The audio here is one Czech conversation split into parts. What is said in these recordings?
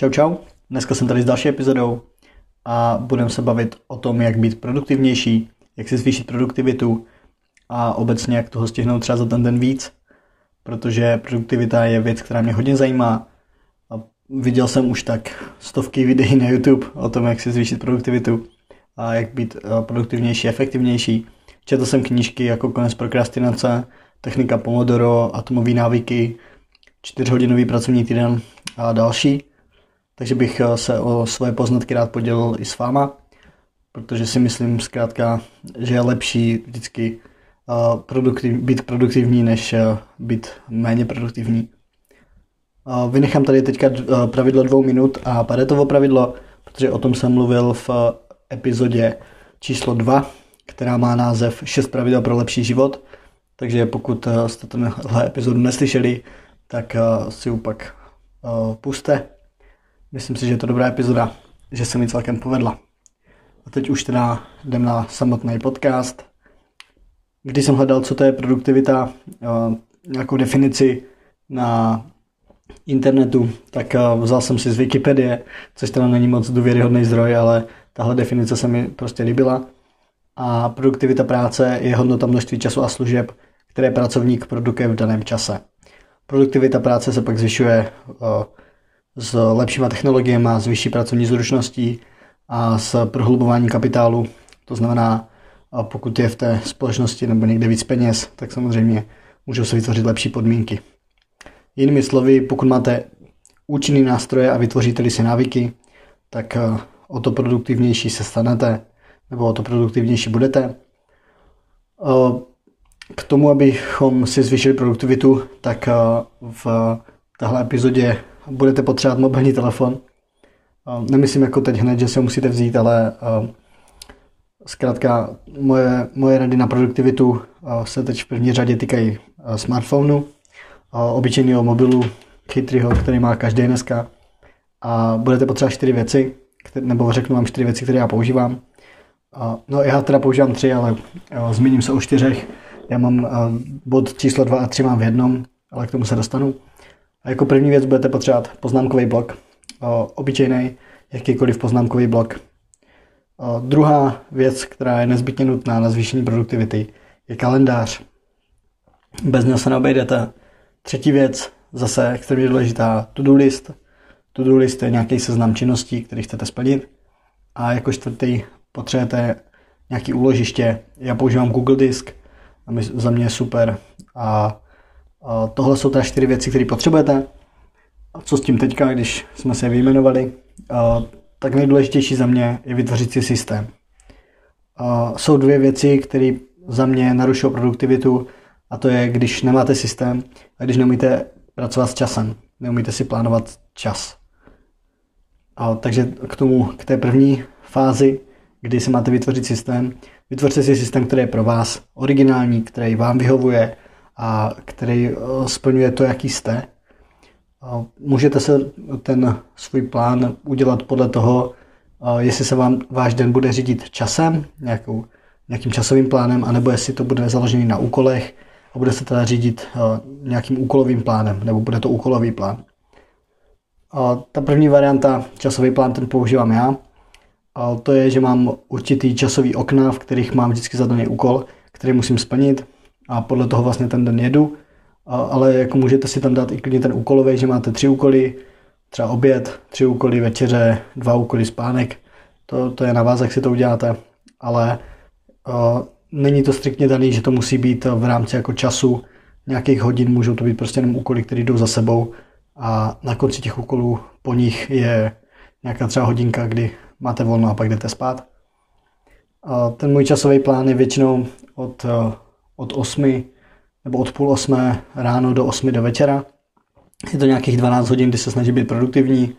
Čau čau, dneska jsem tady s další epizodou a budeme se bavit o tom, jak být produktivnější, jak si zvýšit produktivitu a obecně jak toho stihnout třeba za ten den víc, protože produktivita je věc, která mě hodně zajímá a viděl jsem už tak stovky videí na YouTube o tom, jak si zvýšit produktivitu a jak být eh, produktivnější, efektivnější. Četl jsem knížky jako Konec prokrastinace, Technika Pomodoro, Atomové návyky, čtyřhodinový pracovní týden a další. Takže bych eh, se o svoje poznatky rád podělil i s váma, protože si myslím zkrátka, že je lepší vždycky eh, produktiv, být produktivní, než eh, být méně produktivní. Vynechám tady teďka pravidlo dvou minut a Paretovo pravidlo, protože o tom jsem mluvil v epizodě číslo 2, která má název 6 pravidel pro lepší život. Takže pokud jste tenhle epizodu neslyšeli, tak si ji pak puste. Myslím si, že je to dobrá epizoda, že se mi celkem povedla. A teď už teda jdem na samotný podcast. Když jsem hledal, co to je produktivita, nějakou definici na internetu, tak vzal jsem si z Wikipedie, což teda není moc důvěryhodný zdroj, ale tahle definice se mi prostě líbila. A produktivita práce je hodnota množství času a služeb, které pracovník produkuje v daném čase. Produktivita práce se pak zvyšuje s lepšíma technologiemi, s vyšší pracovní zručností a s prohlubováním kapitálu. To znamená, pokud je v té společnosti nebo někde víc peněz, tak samozřejmě můžou se vytvořit lepší podmínky. Jinými slovy, pokud máte účinný nástroje a vytvoříte si návyky, tak o to produktivnější se stanete, nebo o to produktivnější budete. K tomu, abychom si zvýšili produktivitu, tak v téhle epizodě budete potřebovat mobilní telefon. Nemyslím jako teď hned, že se ho musíte vzít, ale zkrátka moje, moje rady na produktivitu se teď v první řadě týkají smartphonu, obyčejného mobilu, chytrýho, který má každý dneska. A budete potřebovat čtyři věci, nebo řeknu vám čtyři věci, které já používám. No já teda používám tři, ale zmíním se o čtyřech. Já mám bod číslo dva a tři mám v jednom, ale k tomu se dostanu. A jako první věc budete potřebovat poznámkový blok, obyčejný, jakýkoliv poznámkový blok. Druhá věc, která je nezbytně nutná na zvýšení produktivity, je kalendář. Bez něho se neobejdete. Třetí věc, zase extrémně důležitá, to-do list. To-do list je nějaký seznam činností, který chcete splnit. A jako čtvrtý potřebujete nějaký úložiště. Já používám Google Disk, za mě je super. A Tohle jsou teda čtyři věci, které potřebujete. A co s tím teďka, když jsme se vyjmenovali? Tak nejdůležitější za mě je vytvořit si systém. Jsou dvě věci, které za mě narušují produktivitu a to je, když nemáte systém a když neumíte pracovat s časem. Neumíte si plánovat čas. A, takže k tomu, k té první fázi, kdy si máte vytvořit systém, vytvořte si systém, který je pro vás originální, který vám vyhovuje, a který eh, splňuje to, jaký jste. Můžete se ten svůj plán udělat podle toho, eh, jestli se vám váš den bude řídit časem, nějakou, nějakým časovým plánem, anebo jestli to bude založený na úkolech a bude se teda řídit eh, nějakým úkolovým plánem, nebo bude to úkolový plán. Ta první varianta, časový plán, ten používám já. To je, že mám určitý časový okna, v kterých mám vždycky zadaný úkol, který musím splnit a podle toho vlastně ten den jedu. Ale jako můžete si tam dát i klidně ten úkolový, že máte tři úkoly, třeba oběd, tři úkoly večeře, dva úkoly spánek. To, to je na vás, jak si to uděláte. Ale uh, není to striktně daný, že to musí být v rámci jako času nějakých hodin, můžou to být prostě jenom úkoly, které jdou za sebou a na konci těch úkolů po nich je nějaká třeba hodinka, kdy máte volno a pak jdete spát. A ten můj časový plán je většinou od od 8 nebo od půl 8 ráno do 8 do večera. Je to nějakých 12 hodin, kdy se snaží být produktivní.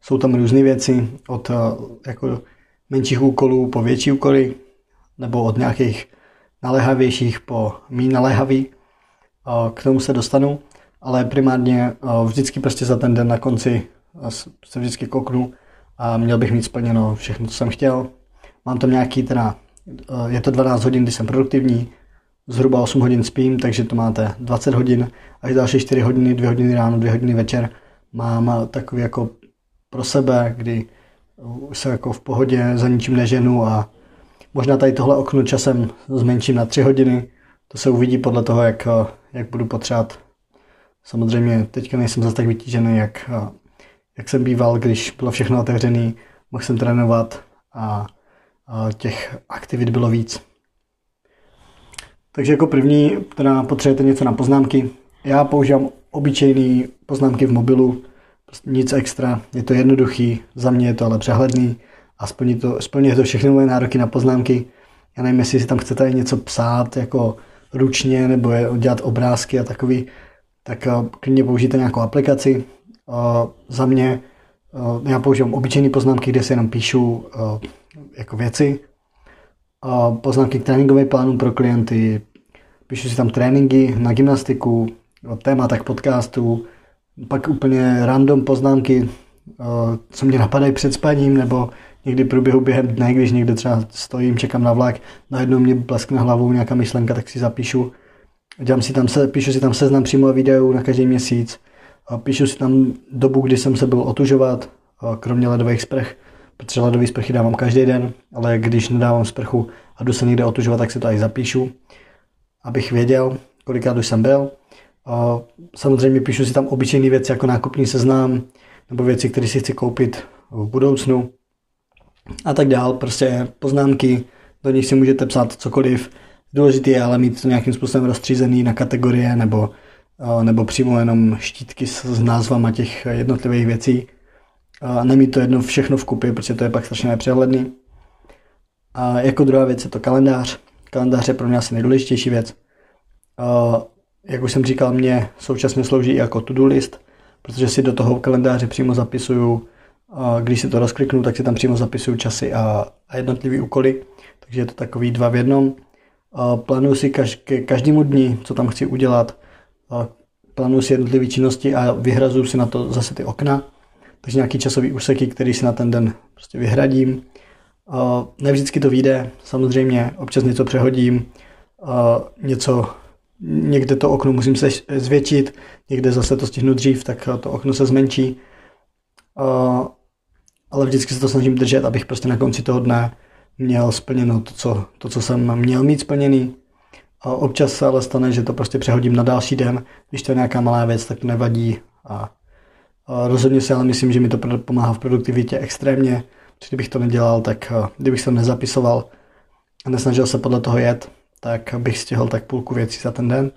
Jsou tam různé věci, od eh, jako menších úkolů po větší úkoly, nebo od nějakých naléhavějších po méně naléhavý. K tomu se dostanu, ale primárně eh, vždycky prostě za ten den na konci eh, se vždycky koknu a měl bych mít splněno všechno, co jsem chtěl. Mám tam nějaký teda, je to 12 hodin, kdy jsem produktivní, zhruba 8 hodin spím, takže to máte 20 hodin, až další 4 hodiny, 2 hodiny ráno, 2 hodiny večer mám takový jako pro sebe, kdy se jako v pohodě za ničím neženu a možná tady tohle okno časem zmenším na tři hodiny. To se uvidí podle toho, jak, jak budu potřebovat. Samozřejmě teďka nejsem zase tak vytížený, jak, jak jsem býval, když bylo všechno otevřené, mohl jsem trénovat a, a těch aktivit bylo víc. Takže jako první teda potřebujete něco na poznámky. Já používám obyčejné poznámky v mobilu, prostě nic extra, je to jednoduchý, za mě je to ale přehledný a splní to, splní to všechny moje nároky na poznámky. Já nevím, jestli si tam chcete něco psát jako ručně nebo je, dělat obrázky a takový, tak uh, klidně použijte nějakou aplikaci. Uh, za mě uh, já používám obyčejné poznámky, kde si jenom píšu jako věci, poznámky k tréninkové plánu pro klienty, píšu si tam tréninky na gymnastiku, témata k podcastu, pak úplně random poznámky, co mě napadají před spaním, nebo někdy průběhu během dne, když někde třeba stojím, čekám na vlak, najednou mě bleskne hlavou nějaká myšlenka, tak si zapíšu. Dělám si tam se, píšu si tam seznam přímo videů na každý měsíc. Píšu si tam dobu, kdy jsem se byl otužovat, kromě ledových sprch, protože ledový sprchy dávám každý den, ale když nedávám sprchu a jdu se někde otužovat, tak si to i zapíšu, abych věděl, kolikrát už jsem byl. Samozřejmě píšu si tam obyčejné věci jako nákupní seznam nebo věci, které si chci koupit v budoucnu a tak dál. Prostě poznámky, do nich si můžete psát cokoliv. Důležité je ale mít to nějakým způsobem rozstřízený na kategorie nebo, nebo přímo jenom štítky s, s názvama těch jednotlivých věcí. A nemít to jedno všechno v kupě, protože to je pak strašně nepřehledný. A jako druhá věc je to kalendář. Kalendář je pro mě asi nejdůležitější věc. A jak už jsem říkal, mě současně slouží i jako to-do list, protože si do toho kalendáře přímo zapisuju, a když si to rozkliknu, tak si tam přímo zapisuju časy a, a jednotlivý úkoly, takže je to takový dva v jednom. Plánuju si kaž, ke každému dni, co tam chci udělat, plánuju si jednotlivé činnosti a vyhrazuju si na to zase ty okna, takže nějaký časový úseky, který si na ten den prostě vyhradím. Ne vždycky to vyjde, samozřejmě, občas něco přehodím, něco někde to okno musím se zvětšit, někde zase to stihnu dřív, tak to okno se zmenší. Ale vždycky se to snažím držet, abych prostě na konci toho dne měl splněno to, co, to, co jsem měl mít splněný. A občas se ale stane, že to prostě přehodím na další den. Když to je nějaká malá věc, tak to nevadí. A rozhodně si ale myslím, že mi to pomáhá v produktivitě extrémně. Kdybych to nedělal, tak kdybych to nezapisoval a nesnažil se podle toho jet, tak bych stihl tak půlku věcí za ten den.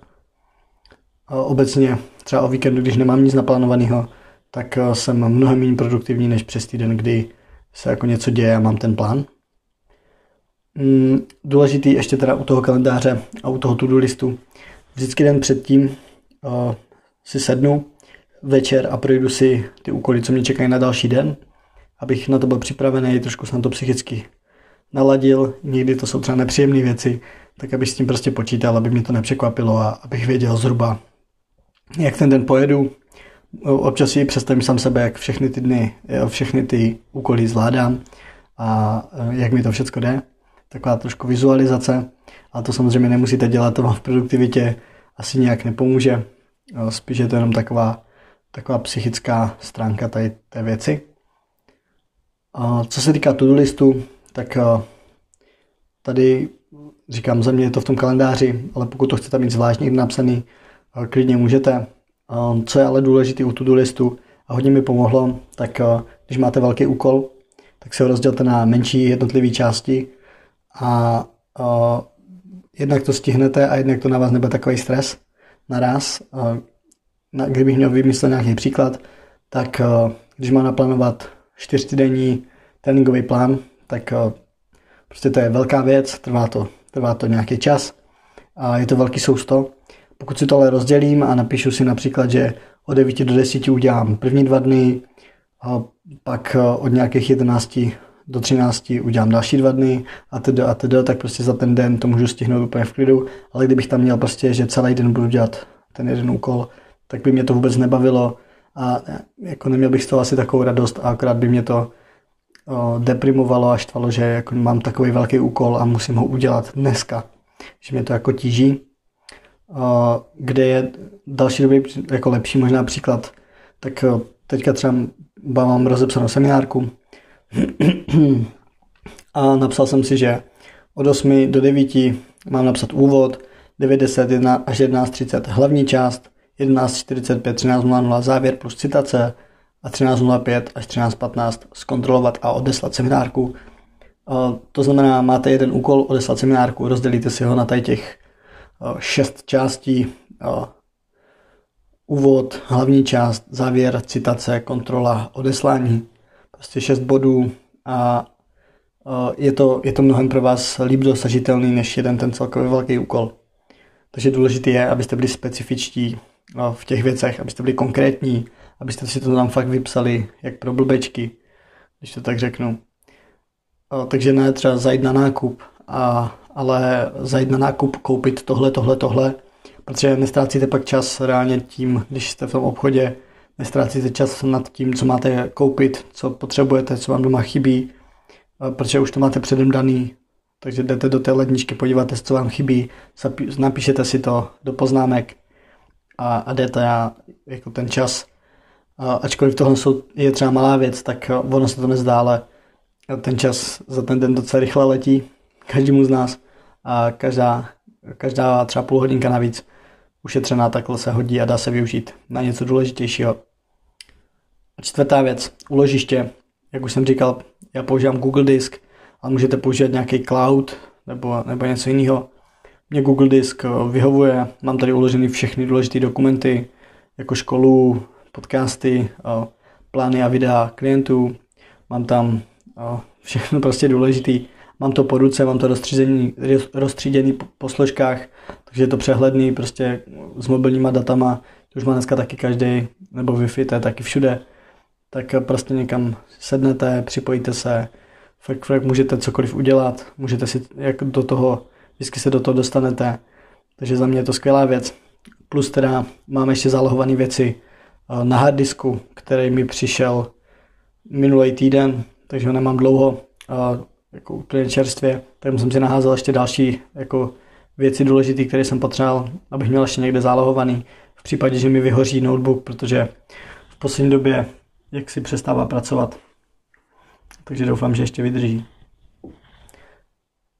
Obecně třeba o víkendu, když nemám nic naplánovaného, tak eh, jsem mnohem méně produktivní než přes týden, kdy se jako něco děje a mám ten plán. Mm, důležitý ještě teda u toho kalendáře a u toho to-do listu. Vždycky den předtím uh, si sednu večer a projdu si ty úkoly, co mě čekají na další den, abych na to byl připravený, trošku jsem to psychicky naladil, někdy to jsou třeba nepříjemné věci, tak abych s tím prostě počítal, aby mě to nepřekvapilo a abych věděl zhruba, jak ten den pojedu. Občas si představím sám sebe, jak všechny ty dny, všechny ty úkoly zvládám a e, jak mi to všechno jde. Taková trošku vizualizace. A to samozřejmě nemusíte dělat, to vám v produktivitě asi nějak nepomůže. Spíš je to jenom taková, taková psychická stránka tady té věci. A co se týká to-do listu, tak e, tady Říkám, za mě je to v tom kalendáři, ale pokud to chcete mít zvlášť napsaný, eh, klidně můžete. Eh, co je ale důležité u to-do listu a hodně mi pomohlo, tak eh, když máte velký úkol, tak se ho rozdělte na menší jednotlivé části a, a jednak to stihnete a jednak to na vás nebude takový stres naraz. Kdybych měl vymyslet nějaký příklad, tak když mám naplánovat čtyřdenní tréninkový plán, tak prostě to je velká věc, trvá to trvá to nějaký čas a je to velký sousto. Pokud si to ale rozdělím a napíšu si například, že od 9 do 10 udělám první dva dny, a pak eh, od nějakých 11 do 13 udělám další dva dny a tedy a tedy, tak prostě za ten den to můžu stihnout úplně v klidu, ale kdybych tam měl prostě, že celý den budu dělat ten jeden úkol, tak by mě to vůbec nebavilo a eh, jako neměl bych z toho asi takovou radost a akorát by mě to deprimovalo a štvalo, že jako mám takový velký úkol a musím ho udělat dneska. Že mě to jako tíží. Kde je další době jako lepší možná příklad, tak teďka třeba mám rozepsanou seminárku a napsal jsem si, že od 8 do 9 mám napsat úvod, 9.10 až 11.30 hlavní část, 11.45, 13.00 závěr plus citace a 13.05 až 13.15 zkontrolovat a odeslat seminárku. To znamená, máte jeden úkol odeslat seminárku, rozdělíte si ho na tady těch šest částí, úvod, hlavní část, závěr, citace, kontrola, odeslání. Prostě šest bodů a je to, je to mnohem pro vás líp dosažitelný než jeden ten celkově velký úkol. Takže důležité je, abyste byli specifičtí v těch věcech, abyste byli konkrétní, abyste si to tam fakt vypsali, jak pro blbečky, když to tak řeknu. Takže ne třeba zajít na nákup, a, ale zajít na nákup, koupit tohle, tohle, tohle, protože nestrácíte pak čas reálně tím, když jste v tom obchodě, nestrácíte čas nad tím, co máte koupit, co potřebujete, co vám doma chybí, protože už to máte předem daný, takže jdete do té ledničky, podíváte co vám chybí, napíšete si to do poznámek a, a jdete a jako ten čas. A, ačkoliv tohle jsou, je třeba malá věc, tak ono se to nezdá, ale ten čas za ten den docela rychle letí každému z nás a každá, každá třeba půl hodinka navíc ušetřená takhle se hodí a dá se využít na něco důležitějšího. A čtvrtá věc, uložiště. Jak už jsem říkal, já používám Google Disk, ale můžete používat nějaký cloud nebo, nebo něco jiného. Mě Google Disk eh, vyhovuje, mám tady uloženy všechny důležité dokumenty, jako školu, podcasty, eh, plány a videa klientů, mám tam eh, všechno prostě důležitý. Mám to po ruce, mám to rozstříděný, rozstříděný po složkách, takže je to přehledný prostě s mobilníma datama, to už má dneska taky každý, nebo Wi-Fi, to je taky všude. Tak prostě někam sednete, připojíte se, fakt, fakt můžete cokoliv udělat, můžete si jak do toho, vždycky se do toho dostanete. Takže za mě je to skvělá věc. Plus teda mám ještě zálohované věci eh, na harddisku, který mi přišel minulý týden, takže ho nemám dlouho, eh, jako úplně čerstvě. Tak jsem si naházel ještě další jako věci důležité, které jsem potřeboval, abych měl ještě někde zálohovaný v případě, že mi vyhoří notebook, protože v poslední době jak si přestává pracovat. Takže doufám, že ještě vydrží.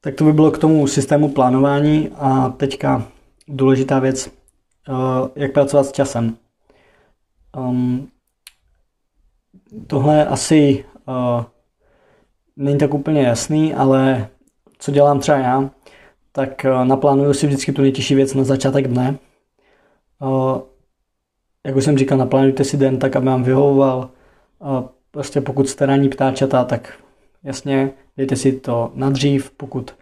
Tak to by bylo k tomu systému plánování a teďka důležitá věc, eh, jak pracovat s časem. Um, tohle asi uh, není tak úplně jasný, ale co dělám třeba já, tak uh, naplánuju si vždycky tu nejtěžší věc na začátek dne. Uh, jak už jsem říkal, naplánujte si den tak, aby vám vyhovoval. Uh, prostě pokud jste ranní ptáčata, tak jasně, dejte si to na dřív, pokud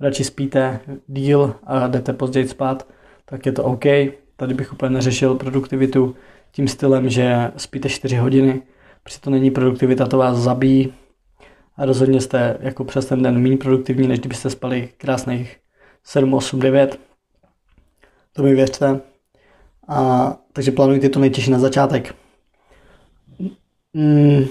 radši spíte díl a jdete později spát, tak je to OK. Tady bych úplně neřešil produktivitu tím stylem, že spíte 4 hodiny, protože to není produktivita, to vás zabíjí a rozhodně jste jako přes ten den méně produktivní, než kdybyste spali krásných 7, 8, 9. To mi věřte. A, takže plánujte to nejtěžší na začátek. Mm,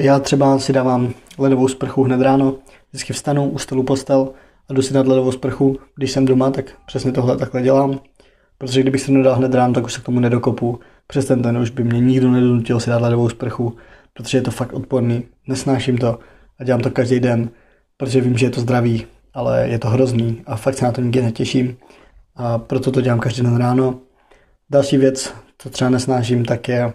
já třeba si dávám ledovou sprchu hned ráno, vždycky vstanu, ustalu postel a jdu si dát ledovou sprchu. Když jsem doma, tak přesně tohle takhle dělám, protože kdybych se nedal hned ráno, tak už se k tomu nedokopu. Přes ten den už by mě nikdo nedonutil si dát ledovou sprchu, protože je to fakt odporný, nesnáším to a dělám to každý den, protože vím, že je to zdravý, ale je to hrozný a fakt se na to nikdy netěším a proto to dělám každý den ráno. Další věc, co třeba nesnáším, tak je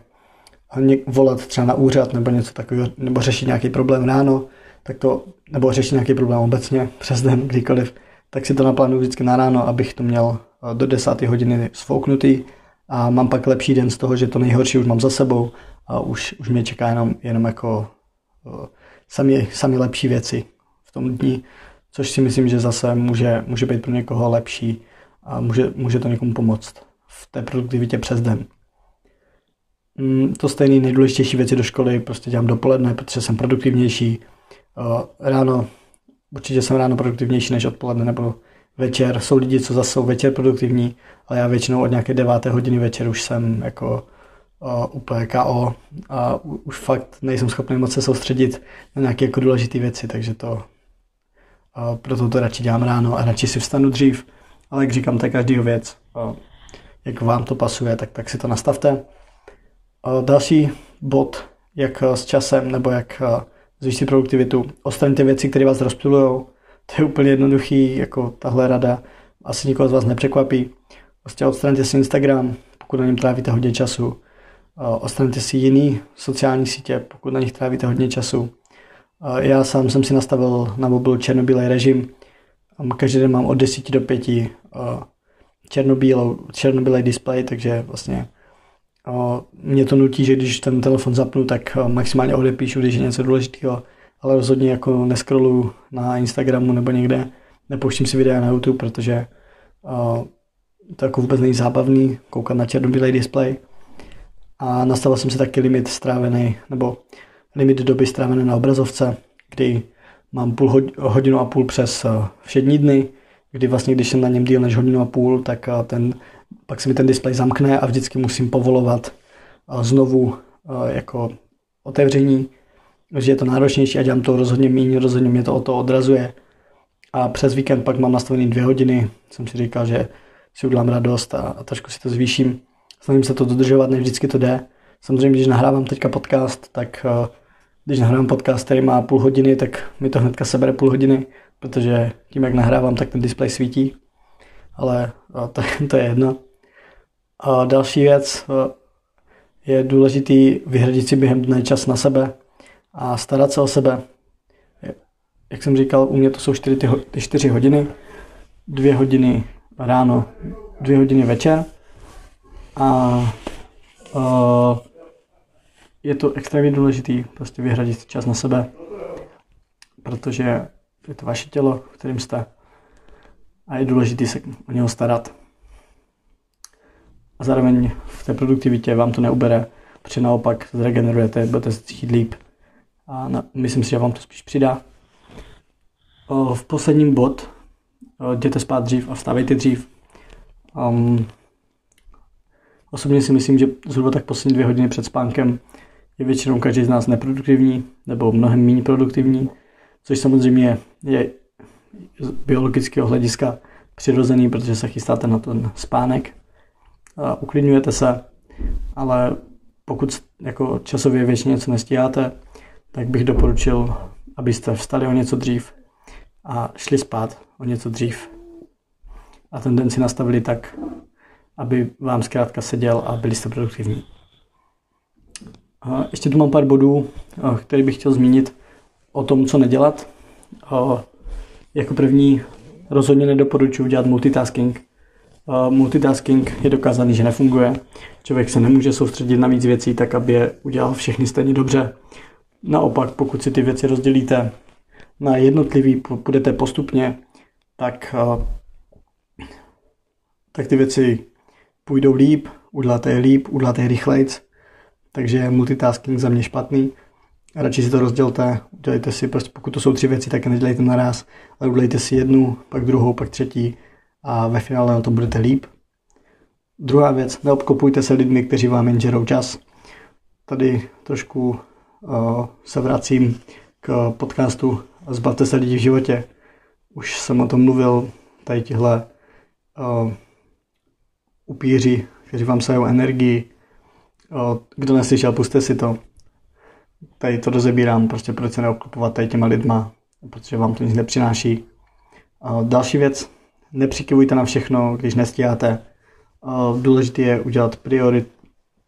volat třeba na úřad nebo něco takového, nebo řešit nějaký problém ráno, tak to, nebo řešit nějaký problém obecně přes den, kdykoliv, tak si to naplánuju vždycky na ráno, abych to měl eh, do 10. hodiny sfouknutý a mám pak lepší den z toho, že to nejhorší už mám za sebou a už, už mě čeká jenom, jenom jako sami, sami lepší věci v tom dní, což si myslím, že zase může, může být pro někoho lepší a může, může to někomu pomoct v té produktivitě přes den. Mm, to stejné nejdůležitější věci do školy prostě dělám dopoledne, protože jsem produktivnější. Ráno, určitě jsem ráno produktivnější než odpoledne nebo večer. Jsou lidi, co zase jsou večer produktivní, ale já většinou od nějaké deváté hodiny večer už jsem jako uh, úplně KO a už fakt nejsem schopný moc se soustředit na nějaké jako důležité věci, takže to uh, proto to radši dělám ráno a radši si vstanu dřív, ale jak říkám, to je každý věc. Uh, jak vám to pasuje, tak, tak si to nastavte. Další bod jak s časem nebo jak zvýšit produktivitu. Odstraňte věci, které vás rozptilují. To je úplně jednoduchý, jako tahle rada. Asi nikoho z vás nepřekvapí. Prostě odstraňte si Instagram, pokud na něm trávíte hodně času. Odstraňte si jiný sociální sítě, pokud na nich trávíte hodně času. Já sám jsem si nastavil na mobilu černobílý režim. Každý den mám od 10 do 5 černobílou, černobílej displej, takže vlastně mě to nutí, že když ten telefon zapnu, tak maximálně odepíšu, když je něco důležitého, ale rozhodně jako neskroluju na Instagramu nebo někde, nepouštím si videa na YouTube, protože to jako vůbec není zábavný koukat na černobílej displej. A nastavil jsem si taky limit strávený, nebo limit doby strávené na obrazovce, kdy mám půl hodinu a půl přes všední dny, kdy vlastně, když jsem na něm díl než hodinu a půl, tak ten, pak se mi ten displej zamkne a vždycky musím povolovat znovu jako otevření, že je to náročnější a dělám to rozhodně méně, rozhodně mě to o to odrazuje. A přes víkend pak mám nastavený dvě hodiny, jsem si říkal, že si udělám radost a, a trošku si to zvýším. Snažím se to dodržovat, ne vždycky to jde. Samozřejmě, když nahrávám teďka podcast, tak když nahrávám podcast, který má půl hodiny, tak mi to hnedka sebere půl hodiny, protože tím, jak nahrávám, tak ten displej svítí. Ale to, to je jedno. A další věc je důležitý vyhradit si během dne čas na sebe a starat se o sebe. Jak jsem říkal, u mě to jsou 4, ty 4 hodiny, dvě hodiny ráno, dvě hodiny večer a, a je to extrémně důležitý prostě vyhradit čas na sebe, protože je to vaše tělo, kterým jste a je důležité se o něho starat. A zároveň v té produktivitě vám to neubere, protože naopak zregenerujete, budete se cítit líp. A na, myslím si, že vám to spíš přidá. O, v posledním bod, o, jděte spát dřív a vstávejte dřív. Um, osobně si myslím, že zhruba tak poslední dvě hodiny před spánkem je většinou každý z nás neproduktivní nebo mnohem méně produktivní, což samozřejmě je z biologického hlediska přirozený, protože se chystáte na ten spánek, uklidňujete se, ale pokud jako časově většině něco nestíháte, tak bych doporučil, abyste vstali o něco dřív a šli spát o něco dřív a ten den si nastavili tak, aby vám zkrátka seděl a byli jste produktivní. Ještě tu mám pár bodů, který bych chtěl zmínit o tom, co nedělat. Jako první rozhodně nedoporučuji dělat multitasking. A multitasking je dokázaný, že nefunguje. Člověk se nemůže soustředit na víc věcí tak, aby je udělal všechny stejně dobře. Naopak, pokud si ty věci rozdělíte na jednotlivý, půjdete postupně, tak, tak ty věci půjdou líp, uděláte je líp, uděláte je rychlejc takže multitasking za mě špatný. Radši si to rozdělte, udělejte si, prostě pokud to jsou tři věci, tak je nedělejte naraz, ale udělejte si jednu, pak druhou, pak třetí a ve finále na to budete líp. Druhá věc, neobkopujte se lidmi, kteří vám jen žerou čas. Tady trošku uh, se vracím k podcastu Zbavte se lidí v životě. Už jsem o tom mluvil, tady tihle uh, upíři, kteří vám sajou energii, kdo neslyšel, puste si to. Tady to rozebírám, prostě proč se neobklopovat tady těma lidma, protože vám to nic nepřináší. Další věc, nepřikivujte na všechno, když nestíháte. Důležité je udělat priorit,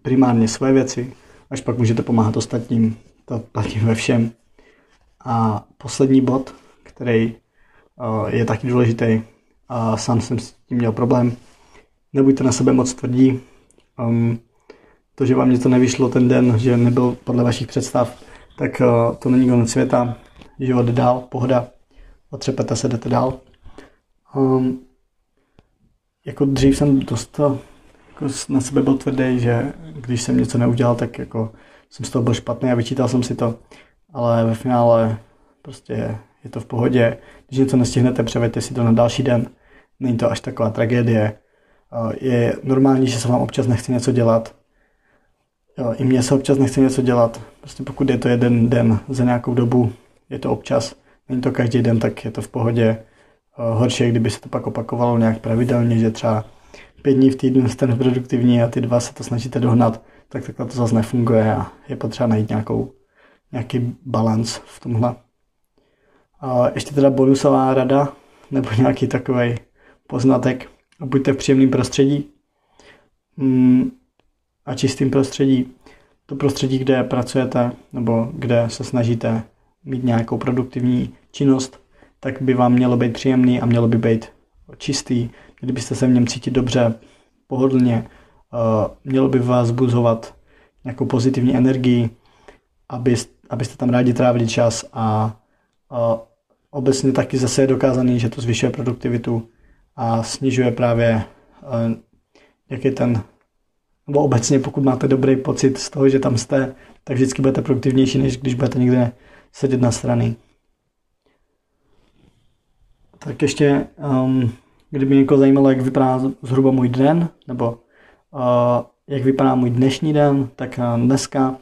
primárně své věci, až pak můžete pomáhat ostatním. To platí ve všem. A poslední bod, který je taky důležitý, a sám jsem s tím měl problém, nebuďte na sebe moc tvrdí. Um, to, že vám něco nevyšlo ten den, že nebyl podle vašich představ, tak uh, to není konec světa. Život dál, pohoda. Otřepete se, jdete dál. Um, jako dřív jsem dost jako na sebe byl tvrdý, že když jsem něco neudělal, tak jako jsem z toho byl špatný a vyčítal jsem si to. Ale ve finále prostě je to v pohodě. Když něco nestihnete, převeďte si to na další den. Není to až taková tragédie. Je normální, že se vám občas nechce něco dělat, Jo, I mně se občas nechce něco dělat. Prostě pokud je to jeden den za nějakou dobu, je to občas. Není to každý den, tak je to v pohodě. Horší je, kdyby se to pak opakovalo nějak pravidelně, že třeba pět dní v týdnu jste neproduktivní a ty dva se to snažíte dohnat, tak takhle to zase nefunguje a je potřeba najít nějakou, nějaký balans v tomhle. A ještě teda bonusová rada, nebo nějaký takový poznatek. Buďte v příjemném prostředí mm, a čistým prostředí. To prostředí, kde pracujete nebo kde se snažíte mít nějakou produktivní činnost, tak by vám mělo být příjemný a mělo by být čistý. Měli byste se v něm cítit dobře, pohodlně, mělo by vás buzovat nějakou pozitivní energii, abyste tam rádi trávili čas a obecně taky zase je dokázaný, že to zvyšuje produktivitu a snižuje právě jaký ten, nebo obecně pokud máte dobrý pocit z toho, že tam jste, tak vždycky budete produktivnější, než když budete někde sedět na strany. Tak ještě, um, kdyby někoho zajímalo, jak vypadá zhruba můj den, nebo uh, jak vypadá můj dnešní den, tak uh, dneska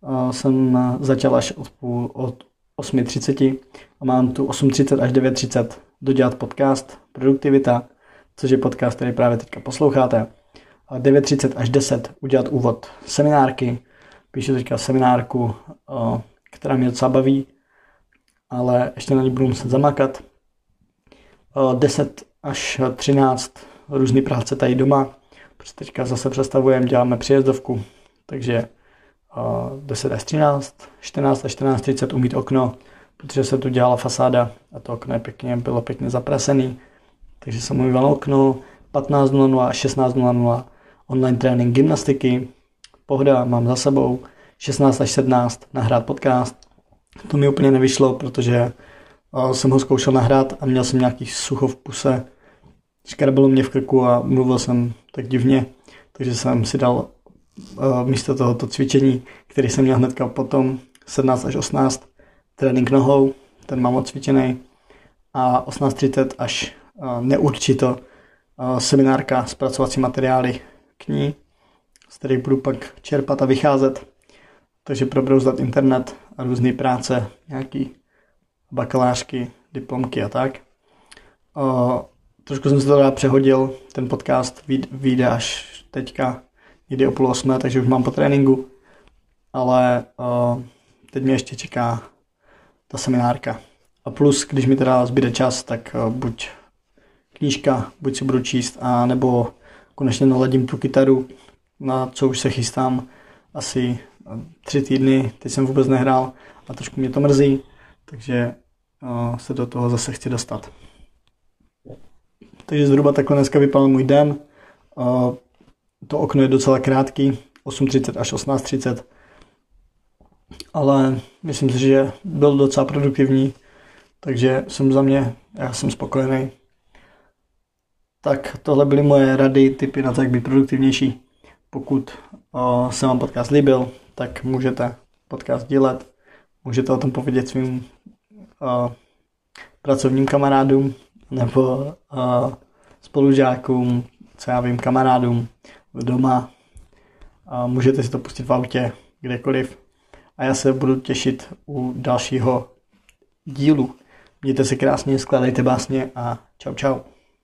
uh, jsem začal až od, půl, od 8.30 a mám tu 8.30 až 9.30 dodělat podcast Produktivita, což je podcast, který právě teďka posloucháte. 9.30 až 10 udělat úvod seminárky. Píšu teďka seminárku, která mě docela baví, ale ještě na ní budu muset zamakat. 10 až 13 různý práce tady doma, protože teďka zase přestavujeme, děláme přijezdovku, takže 10 až 13, 14 až 14.30 umít okno, protože se tu dělala fasáda a to okno je pěkně, bylo pěkně zaprasený, takže jsem umýval okno, 15.00 až 16.00 online trénink gymnastiky, pohoda, mám za sebou, 16 až 17 nahrát podcast. To mi úplně nevyšlo, protože jsem ho zkoušel nahrát a měl jsem nějaký sucho v puse. Škarbilo mě v krku a mluvil jsem tak divně, takže jsem si dal místo tohoto cvičení, který jsem měl hnedka potom 17 až 18 trénink nohou, ten mám odcvičený a 18.30 až neurčito seminárka, zpracovací materiály k ní, z kterých budu pak čerpat a vycházet. Takže probrouzdat internet a různé práce, nějaký bakalářky, diplomky a tak. O, trošku jsem se to teda přehodil, ten podcast vyjde až teďka, jde o půl osmé, takže už mám po tréninku, ale o, teď mě ještě čeká ta seminárka. A plus, když mi teda zbyde čas, tak buď knížka, buď si budu číst, a nebo konečně naladím tu kytaru, na co už se chystám asi tři týdny, teď jsem vůbec nehrál a trošku mě to mrzí, takže uh, se do toho zase chci dostat. Takže zhruba takhle dneska vypadal můj den. Uh, to okno je docela krátký, 8.30 až 18.30, ale myslím si, že byl docela produktivní, takže jsem za mě, já jsem spokojený. Tak tohle byly moje rady, typy na to, jak být produktivnější. Pokud se vám podcast líbil, tak můžete podcast dílet, můžete o tom povědět svým pracovním kamarádům nebo spolužákům, co já vím, kamarádům doma. Můžete si to pustit v autě, kdekoliv. A já se budu těšit u dalšího dílu. Mějte se krásně, skladejte básně a čau čau.